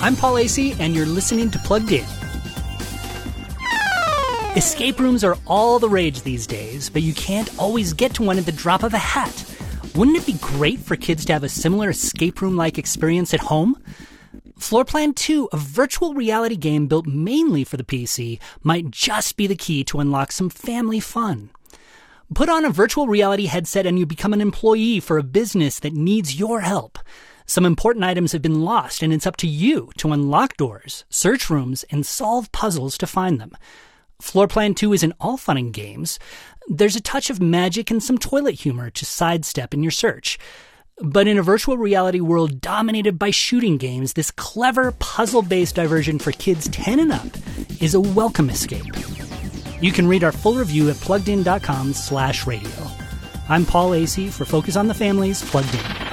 I'm Paul Asay, and you're listening to Plugged In. Escape rooms are all the rage these days, but you can't always get to one at the drop of a hat. Wouldn't it be great for kids to have a similar escape room like experience at home? Floorplan 2, a virtual reality game built mainly for the PC, might just be the key to unlock some family fun. Put on a virtual reality headset and you become an employee for a business that needs your help. Some important items have been lost, and it's up to you to unlock doors, search rooms, and solve puzzles to find them. Floorplan 2 isn't all fun and games. There's a touch of magic and some toilet humor to sidestep in your search. But in a virtual reality world dominated by shooting games, this clever puzzle based diversion for kids 10 and up is a welcome escape. You can read our full review at pluggedin.com slash radio. I'm Paul Asay for Focus on the Family's Plugged In.